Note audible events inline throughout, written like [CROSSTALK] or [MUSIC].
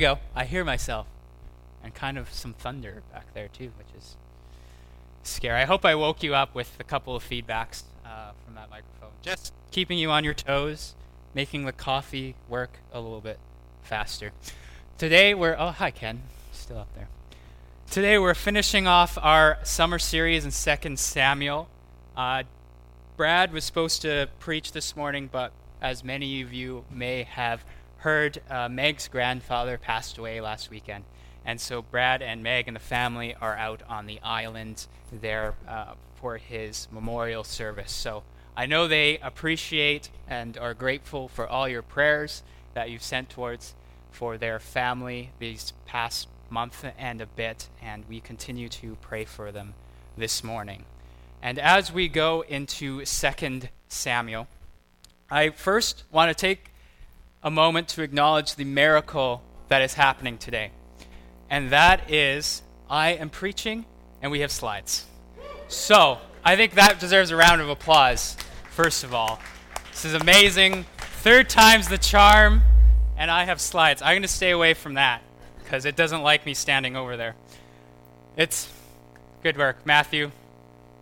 go. I hear myself. And kind of some thunder back there, too, which is scary. I hope I woke you up with a couple of feedbacks uh, from that microphone. Just keeping you on your toes, making the coffee work a little bit faster. Today we're. Oh, hi, Ken. Still up there. Today we're finishing off our summer series in 2 Samuel. Uh, Brad was supposed to preach this morning, but as many of you may have heard, uh, Meg's grandfather passed away last weekend. And so Brad and Meg and the family are out on the island there uh, for his memorial service. So I know they appreciate and are grateful for all your prayers that you've sent towards for their family these past month and a bit, and we continue to pray for them this morning. And as we go into 2 Samuel, I first want to take a moment to acknowledge the miracle that is happening today. And that is, I am preaching and we have slides. So, I think that deserves a round of applause, first of all. This is amazing. Third time's the charm, and I have slides. I'm going to stay away from that because it doesn't like me standing over there. It's good work. Matthew,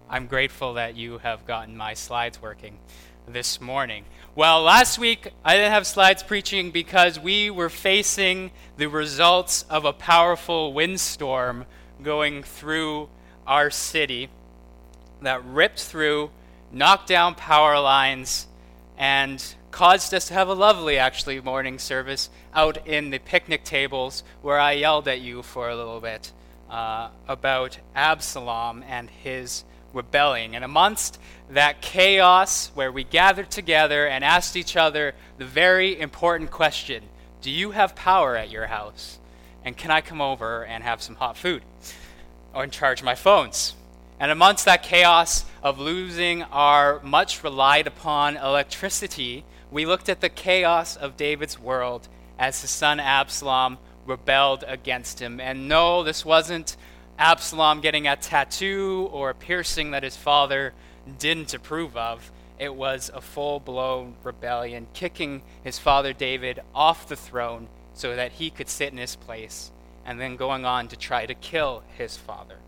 I'm grateful that you have gotten my slides working this morning. Well, last week I didn't have slides preaching because we were facing the results of a powerful windstorm going through our city that ripped through, knocked down power lines, and caused us to have a lovely, actually, morning service out in the picnic tables where I yelled at you for a little bit uh, about Absalom and his rebelling. And amongst that chaos where we gathered together and asked each other the very important question Do you have power at your house? And can I come over and have some hot food? Or charge my phones? And amongst that chaos of losing our much relied upon electricity, we looked at the chaos of David's world as his son Absalom rebelled against him. And no, this wasn't Absalom getting a tattoo or a piercing that his father didn't approve of. It was a full blown rebellion, kicking his father David off the throne so that he could sit in his place, and then going on to try to kill his father.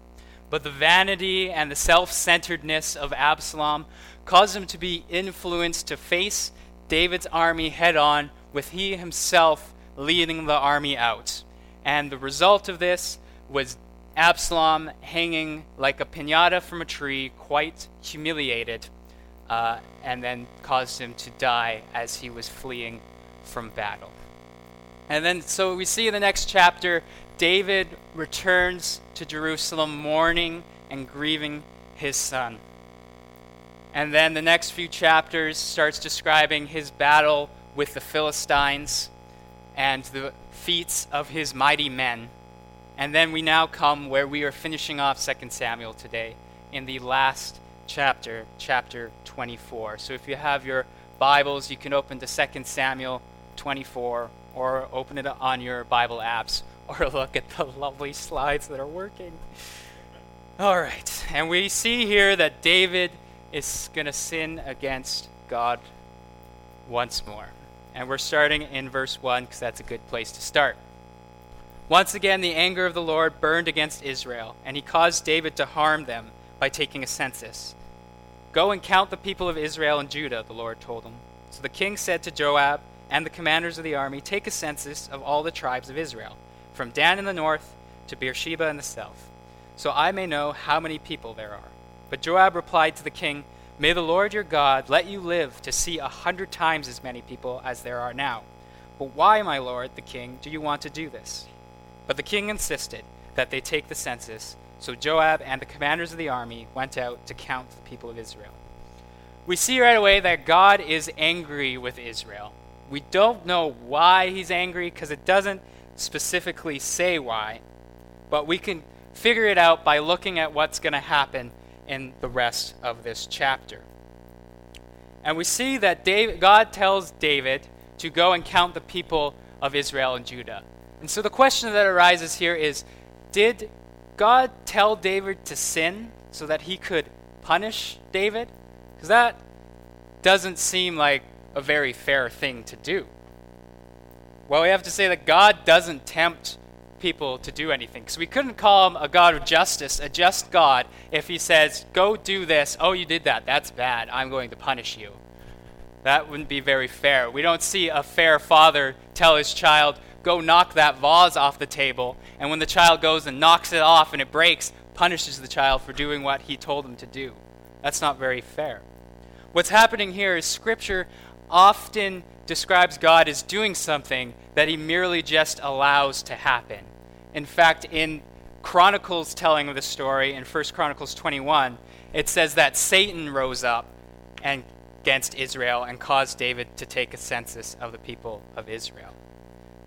But the vanity and the self centeredness of Absalom caused him to be influenced to face David's army head on, with he himself leading the army out. And the result of this was Absalom hanging like a pinata from a tree, quite humiliated, uh, and then caused him to die as he was fleeing from battle. And then, so we see in the next chapter, David returns to Jerusalem mourning and grieving his son. And then the next few chapters starts describing his battle with the Philistines and the feats of his mighty men. And then we now come where we are finishing off 2 Samuel today in the last chapter, chapter 24. So if you have your Bibles, you can open to 2 Samuel 24 or open it on your Bible apps [LAUGHS] or look at the lovely slides that are working. All right. And we see here that David is going to sin against God once more. And we're starting in verse 1 because that's a good place to start. Once again, the anger of the Lord burned against Israel, and he caused David to harm them by taking a census. Go and count the people of Israel and Judah, the Lord told him. So the king said to Joab and the commanders of the army, Take a census of all the tribes of Israel, from Dan in the north to Beersheba in the south, so I may know how many people there are. But Joab replied to the king, May the Lord your God let you live to see a hundred times as many people as there are now. But why, my lord, the king, do you want to do this? But the king insisted that they take the census, so Joab and the commanders of the army went out to count the people of Israel. We see right away that God is angry with Israel. We don't know why he's angry because it doesn't specifically say why, but we can figure it out by looking at what's going to happen in the rest of this chapter. And we see that David, God tells David to go and count the people of Israel and Judah. And so the question that arises here is Did God tell David to sin so that he could punish David? Because that doesn't seem like a very fair thing to do. Well, we have to say that God doesn't tempt people to do anything. So we couldn't call him a God of justice, a just God, if he says, Go do this. Oh, you did that. That's bad. I'm going to punish you. That wouldn't be very fair. We don't see a fair father tell his child, Go knock that vase off the table. And when the child goes and knocks it off and it breaks, punishes the child for doing what he told him to do. That's not very fair. What's happening here is Scripture often describes God as doing something that he merely just allows to happen. In fact, in Chronicles telling of the story in 1 Chronicles 21, it says that Satan rose up and against Israel and caused David to take a census of the people of Israel.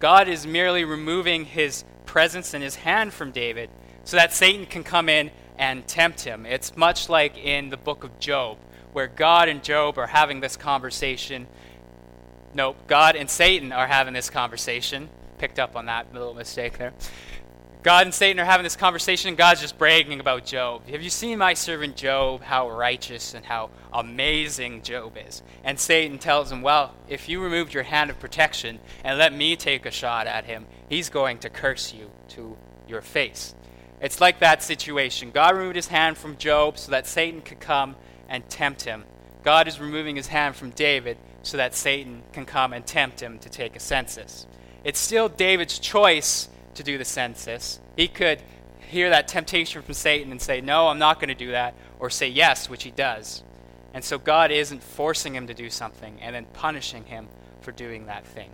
God is merely removing his presence and his hand from David so that Satan can come in and tempt him. It's much like in the book of Job, where God and Job are having this conversation. No, God and Satan are having this conversation. Picked up on that little mistake there. God and Satan are having this conversation, and God's just bragging about Job. Have you seen my servant Job, how righteous and how amazing Job is? And Satan tells him, Well, if you removed your hand of protection and let me take a shot at him, he's going to curse you to your face. It's like that situation. God removed his hand from Job so that Satan could come and tempt him. God is removing his hand from David so that Satan can come and tempt him to take a census. It's still David's choice to do the census. He could hear that temptation from Satan and say, No, I'm not going to do that, or say yes, which he does. And so God isn't forcing him to do something and then punishing him for doing that thing.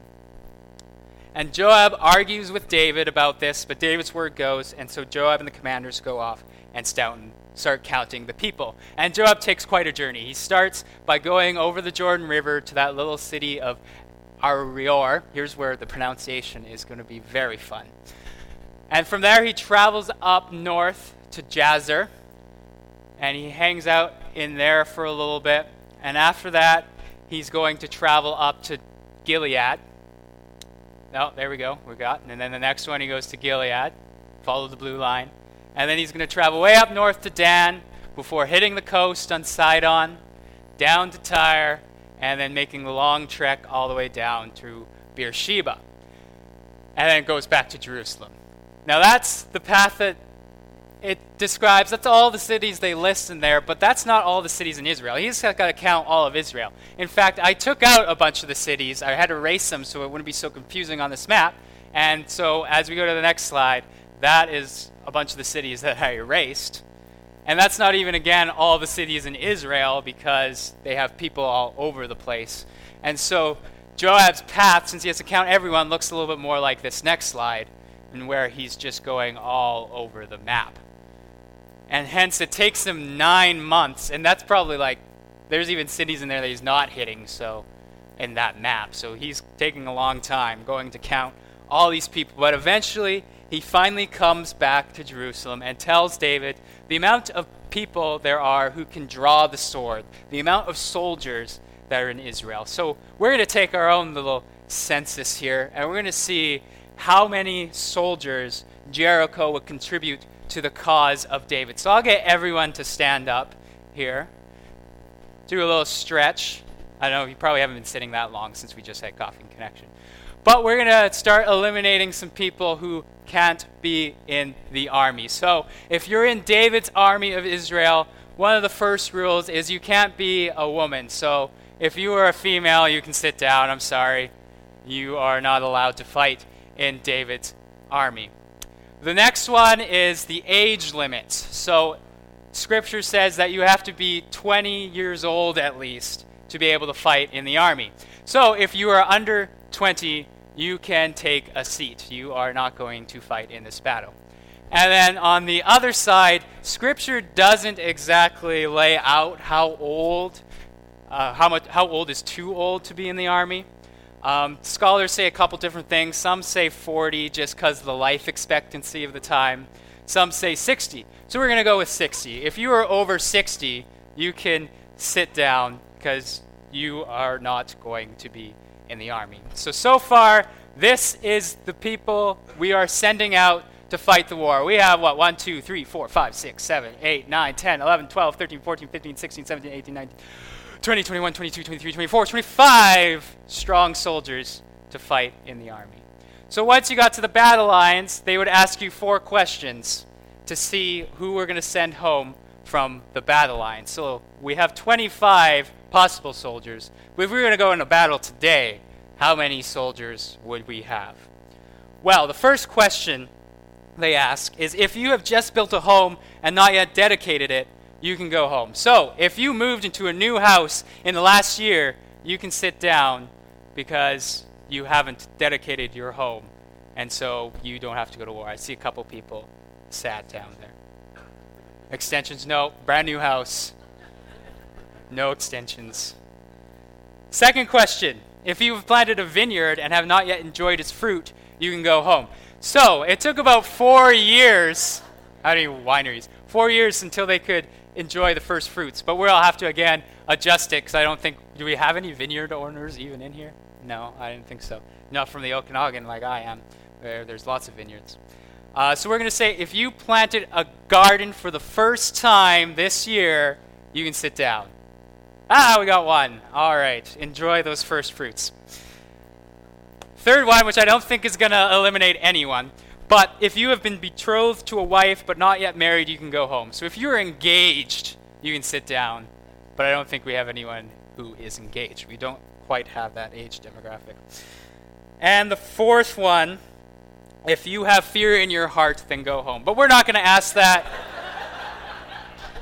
And Joab argues with David about this, but David's word goes, and so Joab and the commanders go off and Stoughton start counting the people. And Joab takes quite a journey. He starts by going over the Jordan River to that little city of Aroer. Here's where the pronunciation is going to be very fun. And from there, he travels up north to Jazer, and he hangs out in there for a little bit. And after that, he's going to travel up to Gilead. No, there we go. We got. And then the next one, he goes to Gilead, follow the blue line. And then he's going to travel way up north to Dan before hitting the coast on Sidon, down to Tyre, and then making the long trek all the way down to Beersheba. And then it goes back to Jerusalem. Now that's the path that it describes. That's all the cities they list in there, but that's not all the cities in Israel. He's got to count all of Israel. In fact, I took out a bunch of the cities. I had to erase them so it wouldn't be so confusing on this map. And so as we go to the next slide, that is a bunch of the cities that I erased. And that's not even, again, all the cities in Israel because they have people all over the place. And so Joab's path, since he has to count everyone, looks a little bit more like this next slide, and where he's just going all over the map. And hence, it takes him nine months, and that's probably like, there's even cities in there that he's not hitting, so, in that map. So he's taking a long time going to count all these people. But eventually, he finally comes back to Jerusalem and tells David the amount of people there are who can draw the sword, the amount of soldiers that are in Israel. So we're going to take our own little census here, and we're going to see how many soldiers Jericho would contribute to the cause of David. So I'll get everyone to stand up here. Do a little stretch. I know you probably haven't been sitting that long since we just had Coffee and Connection. But we're going to start eliminating some people who can't be in the army. So if you're in David's army of Israel, one of the first rules is you can't be a woman. So if you are a female, you can sit down. I'm sorry. You are not allowed to fight in David's army. The next one is the age limits. So scripture says that you have to be 20 years old at least to be able to fight in the army. So if you are under 20, you can take a seat. You are not going to fight in this battle. And then on the other side, Scripture doesn't exactly lay out how old, uh, how much, how old is too old to be in the army. Um, scholars say a couple different things. Some say 40 just because the life expectancy of the time. Some say 60. So we're going to go with 60. If you are over 60, you can sit down because you are not going to be in the army. So, so far, this is the people we are sending out to fight the war. We have what? 1, 2, 3, 4, 5, 6, 7, 8, 9, 10, 11, 12, 13, 14, 15, 16, 17, 18, 19, 20, 21, 22, 23, 24, 25 strong soldiers to fight in the army. So once you got to the battle lines, they would ask you four questions to see who we're going to send home from the battle line. So we have 25 possible soldiers. But if we were going to go into battle today, how many soldiers would we have? Well, the first question they ask is if you have just built a home and not yet dedicated it, you can go home. So, if you moved into a new house in the last year, you can sit down because you haven't dedicated your home. And so you don't have to go to war. I see a couple people sat down there. Extensions, no. Brand new house. No extensions. Second question. If you've planted a vineyard and have not yet enjoyed its fruit, you can go home. So, it took about four years, how do you wineries? Four years until they could enjoy the first fruits. But we'll have to, again, adjust it because I don't think, do we have any vineyard owners even in here? No, I didn't think so. Not from the Okanagan like I am, where there's lots of vineyards. Uh, so we're going to say if you planted a garden for the first time this year, you can sit down. Ah, we got one. All right. Enjoy those first fruits. Third one, which I don't think is going to eliminate anyone, but if you have been betrothed to a wife but not yet married, you can go home. So if you're engaged, you can sit down. But I don't think we have anyone who is engaged. We don't quite have that age demographic. And the fourth one if you have fear in your heart, then go home. But we're not going to ask that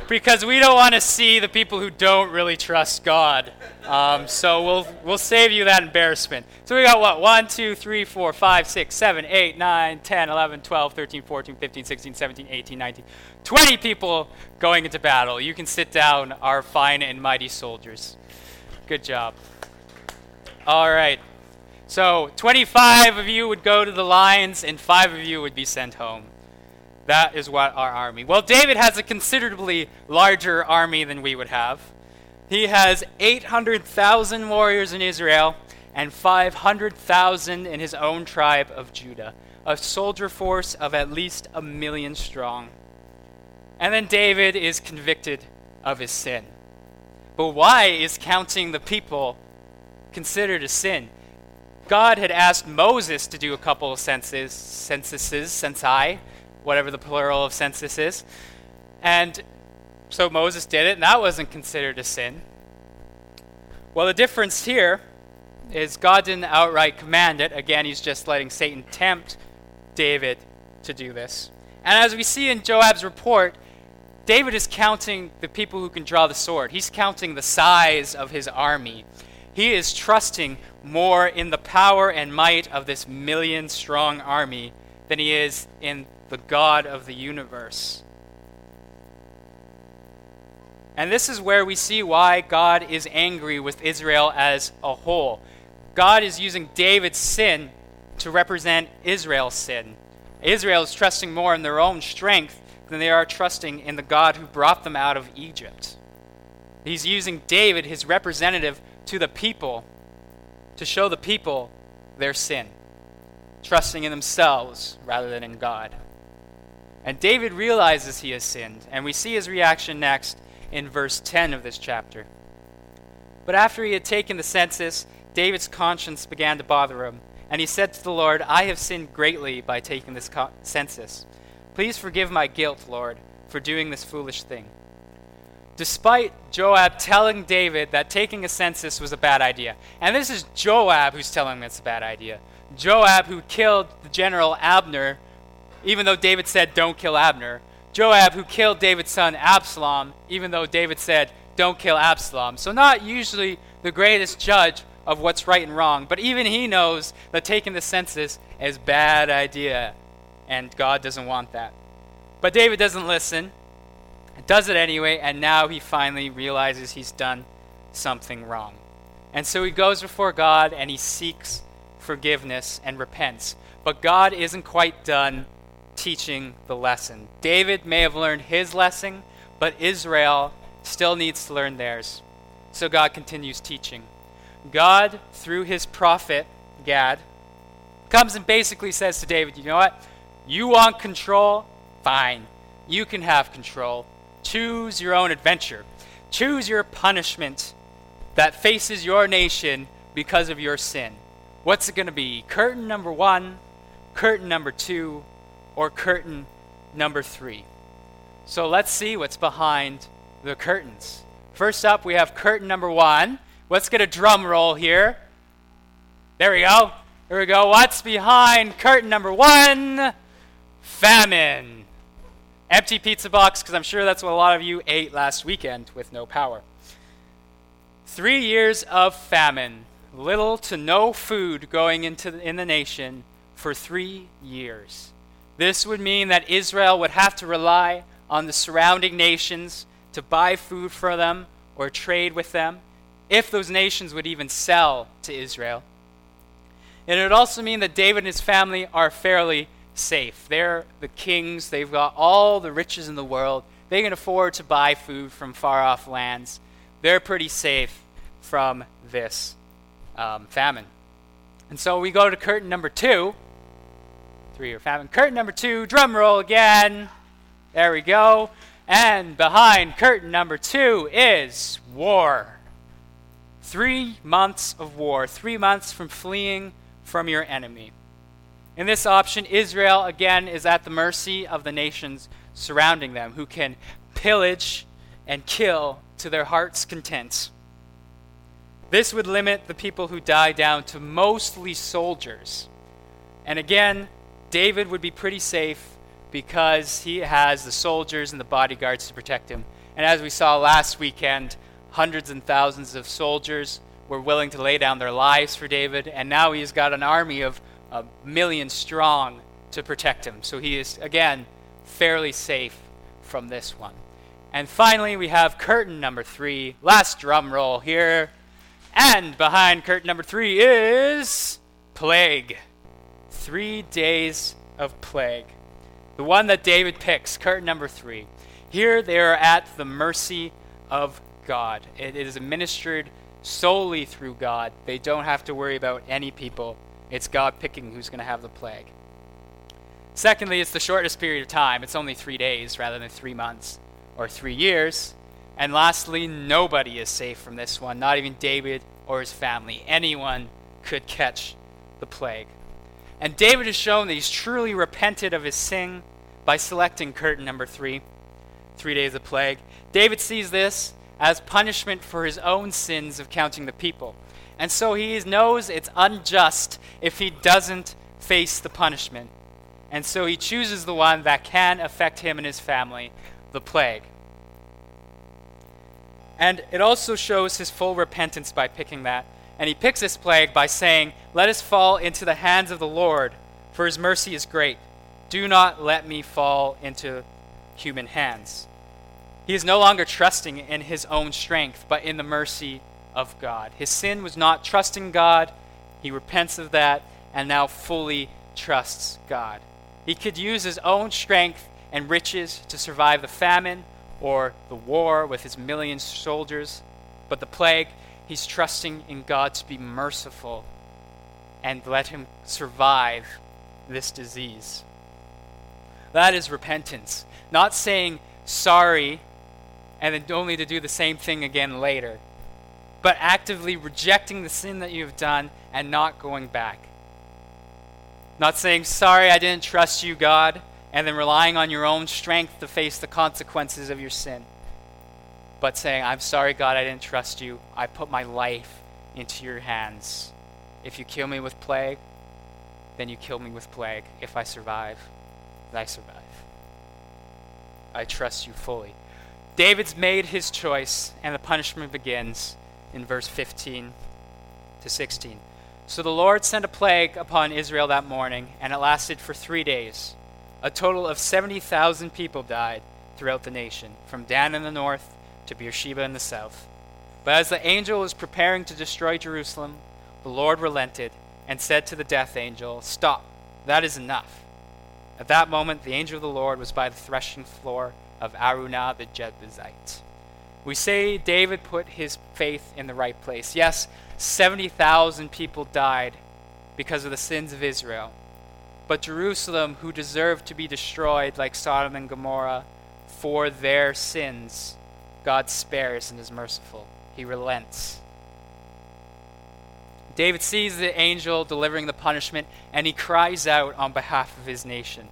because we don't want to see the people who don't really trust God. Um, so we'll, we'll save you that embarrassment. So we got what? 1, 2, 3, 4, 5, 6, 7, 8, 9, 10, 11, 12, 13, 14, 15, 16, 17, 18, 19, 20 people going into battle. You can sit down, our fine and mighty soldiers. Good job. All right. So 25 of you would go to the lines, and five of you would be sent home. That is what our army. Well, David has a considerably larger army than we would have. He has 800,000 warriors in Israel and 500,000 in his own tribe of Judah, a soldier force of at least a million strong. And then David is convicted of his sin. But why is counting the people considered a sin? God had asked Moses to do a couple of census, censuses, censi, whatever the plural of census is. And so Moses did it, and that wasn't considered a sin. Well, the difference here is God didn't outright command it. Again, he's just letting Satan tempt David to do this. And as we see in Joab's report, David is counting the people who can draw the sword. He's counting the size of his army. He is trusting more in the power and might of this million strong army than he is in the God of the universe. And this is where we see why God is angry with Israel as a whole. God is using David's sin to represent Israel's sin. Israel is trusting more in their own strength than they are trusting in the God who brought them out of Egypt. He's using David, his representative, to the people to show the people their sin, trusting in themselves rather than in God. And David realizes he has sinned, and we see his reaction next in verse 10 of this chapter. But after he had taken the census, David's conscience began to bother him, and he said to the Lord, I have sinned greatly by taking this co- census. Please forgive my guilt, Lord, for doing this foolish thing despite Joab telling David that taking a census was a bad idea. And this is Joab who's telling him it's a bad idea. Joab, who killed the general Abner, even though David said, don't kill Abner. Joab, who killed David's son Absalom, even though David said, don't kill Absalom. So, not usually the greatest judge of what's right and wrong, but even he knows that taking the census is a bad idea, and God doesn't want that. But David doesn't listen does it anyway, and now he finally realizes he's done something wrong. And so he goes before God and he seeks forgiveness and repents. But God isn't quite done teaching the lesson. David may have learned his lesson, but Israel still needs to learn theirs. So God continues teaching. God, through his prophet, Gad, comes and basically says to David, You know what? You want control? Fine. You can have control. Choose your own adventure. Choose your punishment that faces your nation because of your sin. What's it going to be? Curtain number one, curtain number two, or curtain number three? So let's see what's behind the curtains. First up, we have curtain number one. Let's get a drum roll here. There we go. Here we go. What's behind curtain number one? Famine. Empty pizza box, because I'm sure that's what a lot of you ate last weekend with no power. Three years of famine, little to no food going into the, in the nation for three years. This would mean that Israel would have to rely on the surrounding nations to buy food for them or trade with them, if those nations would even sell to Israel. And it would also mean that David and his family are fairly safe. They're the kings, they've got all the riches in the world. They can afford to buy food from far off lands. They're pretty safe from this um, famine. And so we go to curtain number two. Three year famine. Curtain number two, drum roll again. There we go. And behind curtain number two is war. Three months of war, three months from fleeing from your enemy. In this option, Israel again is at the mercy of the nations surrounding them who can pillage and kill to their heart's content. This would limit the people who die down to mostly soldiers. And again, David would be pretty safe because he has the soldiers and the bodyguards to protect him. And as we saw last weekend, hundreds and thousands of soldiers were willing to lay down their lives for David, and now he's got an army of a million strong to protect him. So he is, again, fairly safe from this one. And finally, we have curtain number three. Last drum roll here. And behind curtain number three is plague. Three days of plague. The one that David picks, curtain number three. Here they are at the mercy of God. It is administered solely through God. They don't have to worry about any people. It's God picking who's going to have the plague. Secondly, it's the shortest period of time. It's only three days rather than three months or three years. And lastly, nobody is safe from this one, not even David or his family. Anyone could catch the plague. And David has shown that he's truly repented of his sin by selecting curtain number three, three days of plague. David sees this as punishment for his own sins of counting the people. And so he knows it's unjust if he doesn't face the punishment. And so he chooses the one that can affect him and his family, the plague. And it also shows his full repentance by picking that. And he picks this plague by saying, Let us fall into the hands of the Lord, for his mercy is great. Do not let me fall into human hands. He is no longer trusting in his own strength, but in the mercy of God. His sin was not trusting God. He repents of that and now fully trusts God. He could use his own strength and riches to survive the famine or the war with his million soldiers, but the plague, he's trusting in God to be merciful and let him survive this disease. That is repentance. Not saying sorry and then only to do the same thing again later, but actively rejecting the sin that you have done and not going back. Not saying, sorry, I didn't trust you, God, and then relying on your own strength to face the consequences of your sin. But saying, I'm sorry, God, I didn't trust you. I put my life into your hands. If you kill me with plague, then you kill me with plague. If I survive, I survive. I trust you fully. David's made his choice, and the punishment begins in verse 15 to 16. So the Lord sent a plague upon Israel that morning, and it lasted for three days. A total of 70,000 people died throughout the nation, from Dan in the north to Beersheba in the south. But as the angel was preparing to destroy Jerusalem, the Lord relented and said to the death angel, Stop, that is enough. At that moment, the angel of the Lord was by the threshing floor of Araunah the Jebusite. We say David put his faith in the right place. Yes, 70,000 people died because of the sins of Israel. But Jerusalem, who deserved to be destroyed like Sodom and Gomorrah for their sins, God spares and is merciful. He relents. David sees the angel delivering the punishment and he cries out on behalf of his nation,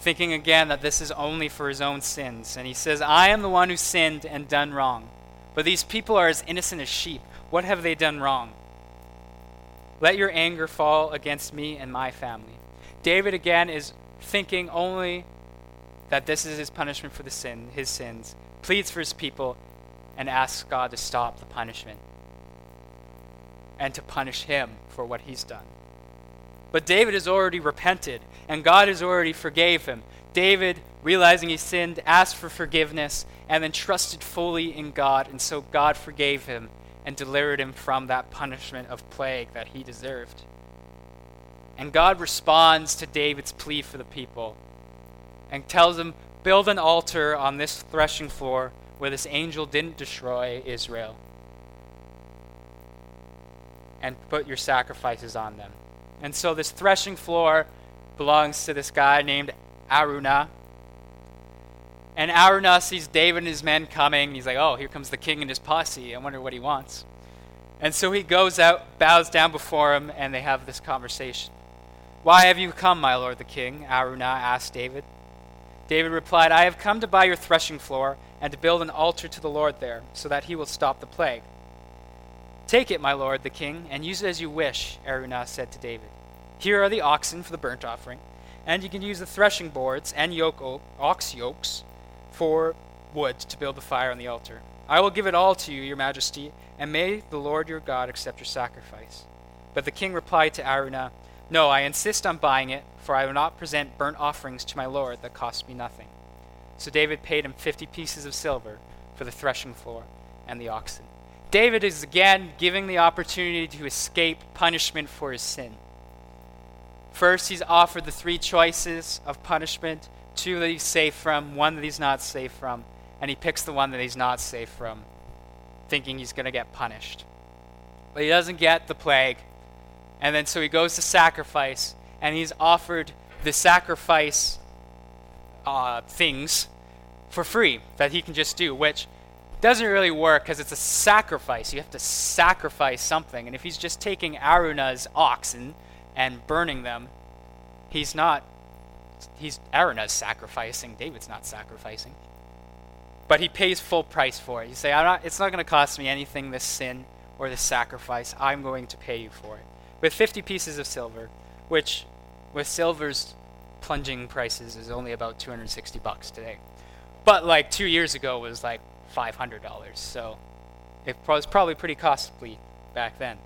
thinking again that this is only for his own sins. And he says, I am the one who sinned and done wrong. But these people are as innocent as sheep. What have they done wrong? Let your anger fall against me and my family. David again is thinking only that this is his punishment for the sin, his sins, pleads for his people, and asks God to stop the punishment and to punish him for what he's done. But David has already repented, and God has already forgave him. David, realizing he sinned, asked for forgiveness, and then trusted fully in God, and so God forgave him and delivered him from that punishment of plague that he deserved. And God responds to David's plea for the people and tells him, Build an altar on this threshing floor where this angel didn't destroy Israel and put your sacrifices on them. And so this threshing floor belongs to this guy named Araunah. And Araunah sees David and his men coming. He's like, oh, here comes the king and his posse. I wonder what he wants. And so he goes out, bows down before him, and they have this conversation. Why have you come, my lord the king? Araunah asked David. David replied, I have come to buy your threshing floor and to build an altar to the Lord there, so that he will stop the plague. Take it, my lord the king, and use it as you wish, Araunah said to David. Here are the oxen for the burnt offering, and you can use the threshing boards and yoke, ox yokes for wood to build the fire on the altar. I will give it all to you, your majesty, and may the Lord your God accept your sacrifice. But the king replied to Araunah, No, I insist on buying it, for I will not present burnt offerings to my lord that cost me nothing. So David paid him fifty pieces of silver for the threshing floor and the oxen. David is again giving the opportunity to escape punishment for his sin. First, he's offered the three choices of punishment two that he's safe from, one that he's not safe from, and he picks the one that he's not safe from, thinking he's going to get punished. But he doesn't get the plague. And then so he goes to sacrifice, and he's offered the sacrifice uh, things for free that he can just do, which doesn't really work because it's a sacrifice. You have to sacrifice something. And if he's just taking Araunah's oxen and burning them, he's not. He's Araunah's sacrificing. David's not sacrificing. But he pays full price for it. You say, not, it's not going to cost me anything, this sin or this sacrifice. I'm going to pay you for it. With 50 pieces of silver, which with silver's plunging prices is only about 260 bucks today. But like two years ago was like $500. So it was probably pretty costly back then.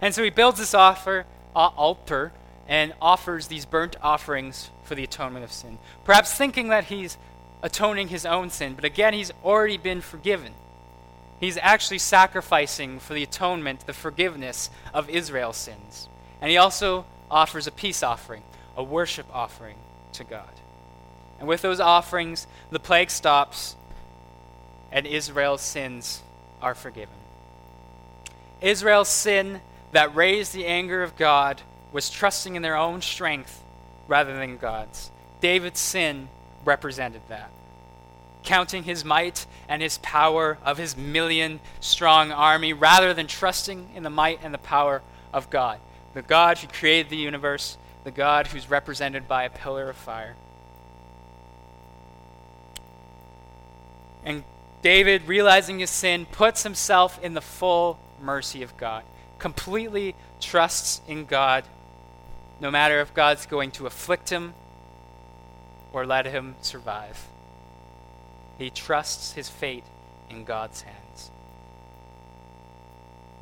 And so he builds this offer, uh, altar and offers these burnt offerings for the atonement of sin. Perhaps thinking that he's atoning his own sin, but again, he's already been forgiven. He's actually sacrificing for the atonement, the forgiveness of Israel's sins. And he also offers a peace offering, a worship offering to God. And with those offerings, the plague stops and Israel's sins are forgiven. Israel's sin that raised the anger of God was trusting in their own strength rather than God's. David's sin represented that. Counting his might and his power of his million strong army rather than trusting in the might and the power of God. The God who created the universe, the God who's represented by a pillar of fire. And David, realizing his sin, puts himself in the full mercy of God, completely trusts in God, no matter if God's going to afflict him or let him survive. He trusts his fate in God's hands.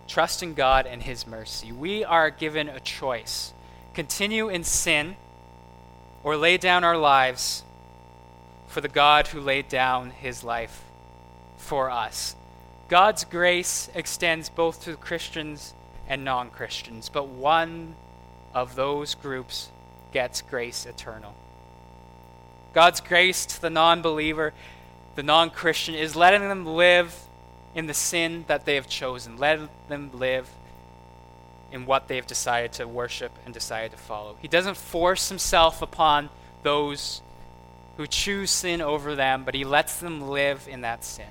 Trust in God and his mercy. We are given a choice continue in sin or lay down our lives for the God who laid down his life for us. God's grace extends both to Christians and non Christians, but one of those groups gets grace eternal. God's grace to the non believer, the non Christian, is letting them live in the sin that they have chosen, letting them live in what they have decided to worship and decided to follow. He doesn't force himself upon those who choose sin over them, but he lets them live in that sin.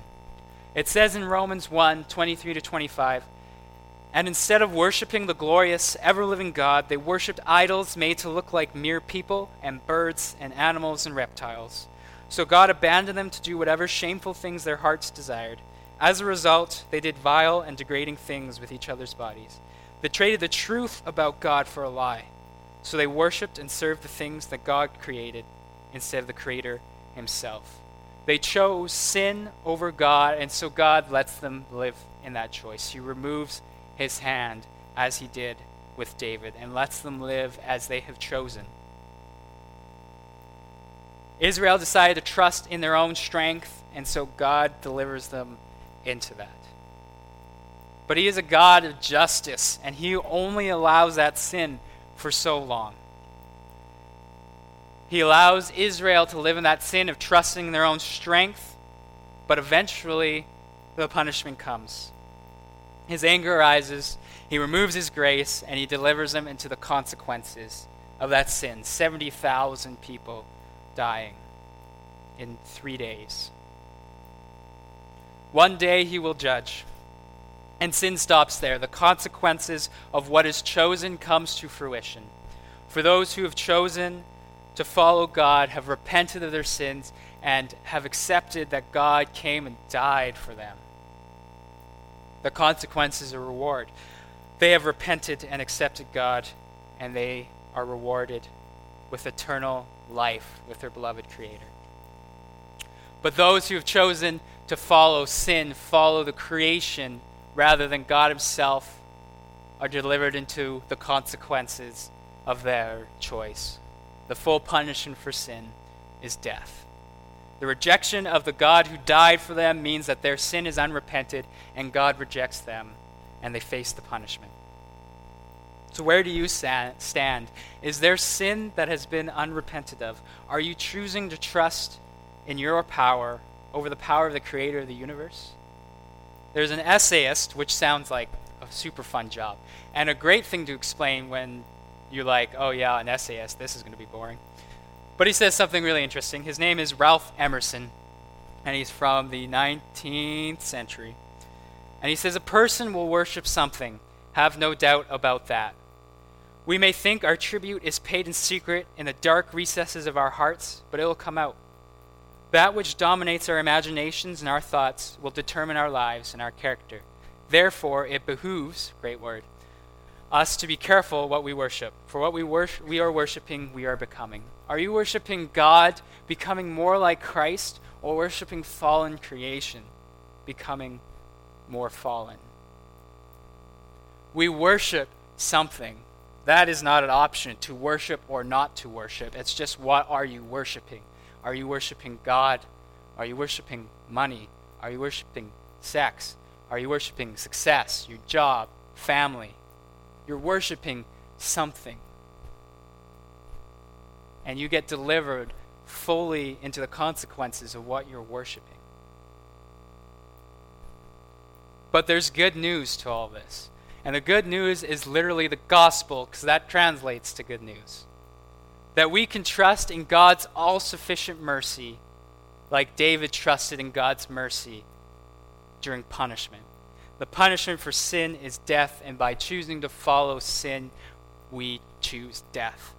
It says in Romans 1 23 to 25, And instead of worshiping the glorious, ever living God, they worshiped idols made to look like mere people and birds and animals and reptiles. So God abandoned them to do whatever shameful things their hearts desired. As a result, they did vile and degrading things with each other's bodies. They traded the truth about God for a lie. So they worshiped and served the things that God created instead of the Creator Himself. They chose sin over God, and so God lets them live in that choice. He removes his hand as he did with David and lets them live as they have chosen. Israel decided to trust in their own strength, and so God delivers them into that. But He is a God of justice, and He only allows that sin for so long. He allows Israel to live in that sin of trusting in their own strength, but eventually the punishment comes. His anger arises, he removes his grace, and he delivers them into the consequences of that sin 70,000 people dying in three days. One day he will judge. And sin stops there. The consequences of what is chosen comes to fruition. For those who have chosen to follow God, have repented of their sins, and have accepted that God came and died for them. The consequence is a reward. They have repented and accepted God, and they are rewarded with eternal life with their beloved Creator. But those who have chosen to follow sin, follow the creation rather than God Himself, are delivered into the consequences of their choice. The full punishment for sin is death. The rejection of the God who died for them means that their sin is unrepented and God rejects them and they face the punishment. So, where do you stand? Is there sin that has been unrepented of? Are you choosing to trust in your power over the power of the creator of the universe? There's an essayist, which sounds like a super fun job, and a great thing to explain when you're like, oh yeah, an essayist, this is going to be boring. But he says something really interesting. His name is Ralph Emerson, and he's from the 19th century. And he says, A person will worship something, have no doubt about that. We may think our tribute is paid in secret in the dark recesses of our hearts, but it will come out. That which dominates our imaginations and our thoughts will determine our lives and our character. Therefore, it behooves, great word, us to be careful what we worship. For what we, we are worshiping, we are becoming. Are you worshiping God, becoming more like Christ, or worshiping fallen creation, becoming more fallen? We worship something. That is not an option to worship or not to worship. It's just what are you worshiping? Are you worshiping God? Are you worshiping money? Are you worshiping sex? Are you worshiping success, your job, family? You're worshiping something. And you get delivered fully into the consequences of what you're worshiping. But there's good news to all this. And the good news is literally the gospel, because that translates to good news. That we can trust in God's all sufficient mercy, like David trusted in God's mercy during punishment. The punishment for sin is death, and by choosing to follow sin, we choose death.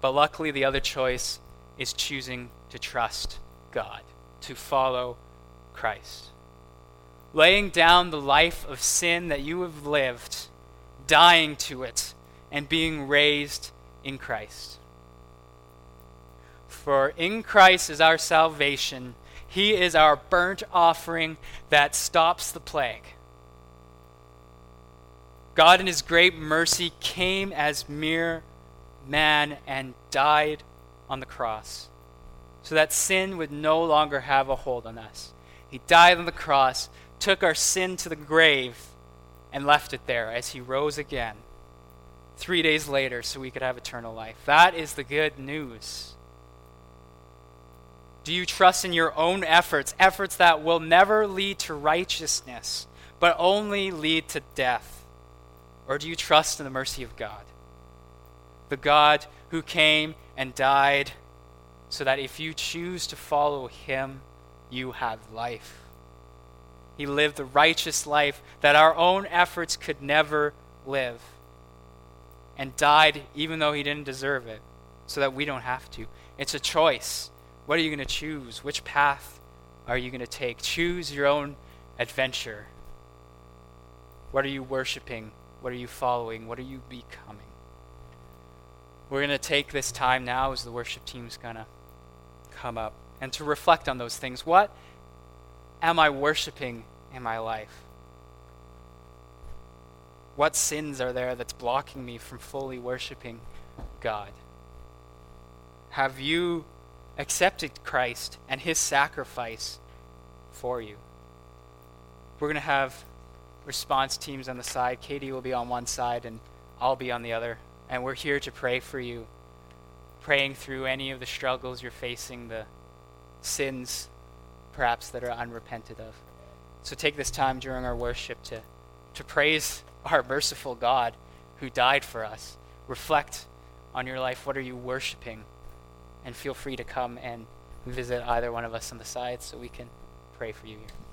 But luckily, the other choice is choosing to trust God, to follow Christ. Laying down the life of sin that you have lived, dying to it, and being raised in Christ. For in Christ is our salvation. He is our burnt offering that stops the plague. God, in His great mercy, came as mere man and died on the cross so that sin would no longer have a hold on us. He died on the cross, took our sin to the grave, and left it there as He rose again three days later so we could have eternal life. That is the good news. Do you trust in your own efforts, efforts that will never lead to righteousness, but only lead to death? Or do you trust in the mercy of God? The God who came and died so that if you choose to follow him, you have life. He lived the righteous life that our own efforts could never live. And died even though he didn't deserve it, so that we don't have to. It's a choice. What are you going to choose? Which path are you going to take? Choose your own adventure. What are you worshiping? What are you following? What are you becoming? We're going to take this time now as the worship team's going to come up and to reflect on those things. What am I worshiping in my life? What sins are there that's blocking me from fully worshiping God? Have you accepted Christ and his sacrifice for you? We're going to have response teams on the side. Katie will be on one side, and I'll be on the other. And we're here to pray for you, praying through any of the struggles you're facing, the sins perhaps that are unrepented of. So take this time during our worship to, to praise our merciful God who died for us. Reflect on your life. What are you worshiping? And feel free to come and visit either one of us on the side so we can pray for you here.